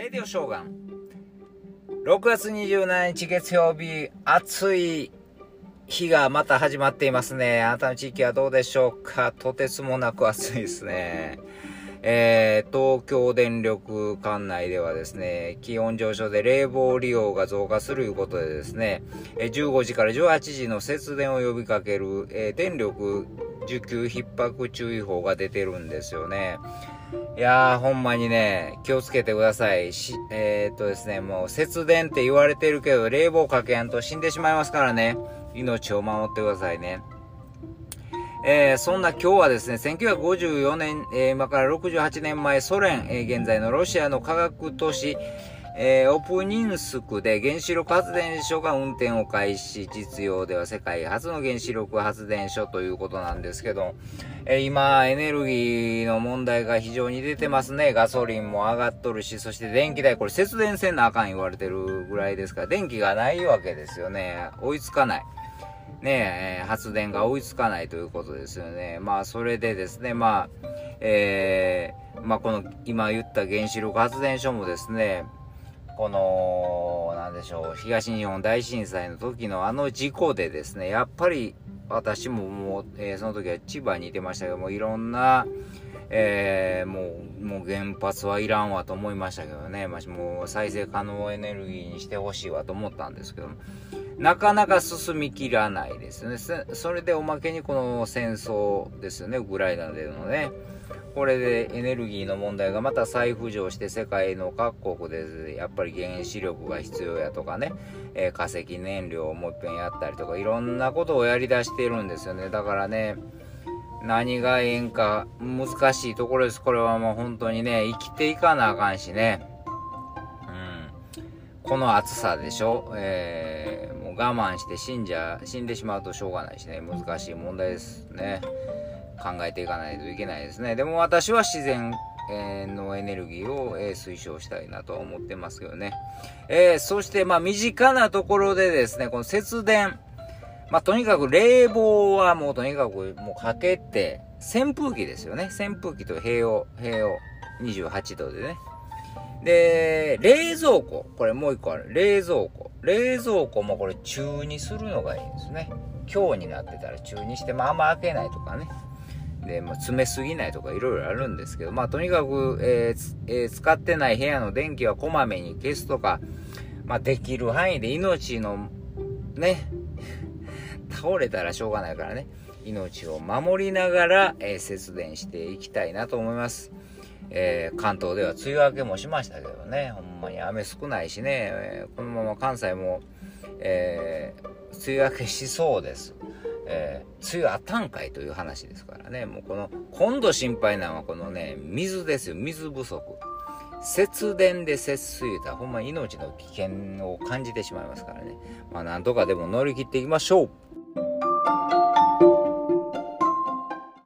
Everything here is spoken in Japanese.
レディオショーガン。6月27日月曜日、暑い日がまた始まっていますね。あなたの地域はどうでしょうか？とてつもなく暑いですね。えー、東京電力管内ではですね、気温上昇で冷房利用が増加するということでですね、15時から18時の節電を呼びかける、えー、電力需給逼迫注意報が出てるんですよね。いやー、ほんまにね、気をつけてください。し、えー、っとですね、もう節電って言われてるけど、冷房かけやんと死んでしまいますからね。命を守ってくださいね。えー、そんな今日はですね、1954年、えー、今から68年前、ソ連、えー、現在のロシアの科学都市、えー、オプニンスクで原子力発電所が運転を開始、実用では世界初の原子力発電所ということなんですけど、えー、今、エネルギーの問題が非常に出てますね。ガソリンも上がっとるし、そして電気代、これ節電せんなあかん言われてるぐらいですから、電気がないわけですよね。追いつかない。ねえ、発電が追いつかないということですよね。まあ、それでですね、まあ、えー、まあ、この、今言った原子力発電所もですね、この、なんでしょう、東日本大震災の時のあの事故でですね、やっぱり私ももう、えー、その時は千葉にいてましたけども、いろんな、えー、もう、もう原発はいらんわと思いましたけどね、まあ、もう再生可能エネルギーにしてほしいわと思ったんですけどなかなか進みきらないですね。それでおまけにこの戦争ですよね、ウクライナでのね。これでエネルギーの問題がまた再浮上して世界の各国でやっぱり原子力が必要やとかね、えー、化石燃料をもう一遍やったりとかいろんなことをやりだしているんですよね。だからね、何がええんか難しいところです。これはもう本当にね、生きていかなあかんしね。うん。この暑さでしょ。えー、我慢して死んじゃ、死んでしまうとしょうがないしね、難しい問題ですね。考えていかないといけないですね。でも私は自然のエネルギーを、推奨したいなとは思ってますけどね。えー、そして、まあ、身近なところでですね、この節電。まあ、とにかく冷房はもうとにかくもうかけて、扇風機ですよね。扇風機と併用、併用。28度でね。で、冷蔵庫。これもう一個ある。冷蔵庫。冷蔵庫もこれ中にするのがいいんですね。強になってたら中にして、まあまあ開けないとかね。で、まあ、詰めすぎないとかいろいろあるんですけど、まあ、とにかく、えーえー、使ってない部屋の電気はこまめに消すとか、まあ、できる範囲で命の、ね、倒れたらしょうがないからね、命を守りながら、えー、節電していきたいなと思います。えー、関東では梅雨明けもしましたけどね、ほんまに雨少ないしね、えー、このまま関西も、え梅雨明けしそうです。え、梅雨あったんかいという話ですからね。もうこの、今度心配なのはこのね、水ですよ。水不足。節電で節水言うたらほんま命の危険を感じてしまいますからね。まあなんとかでも乗り切っていきましょう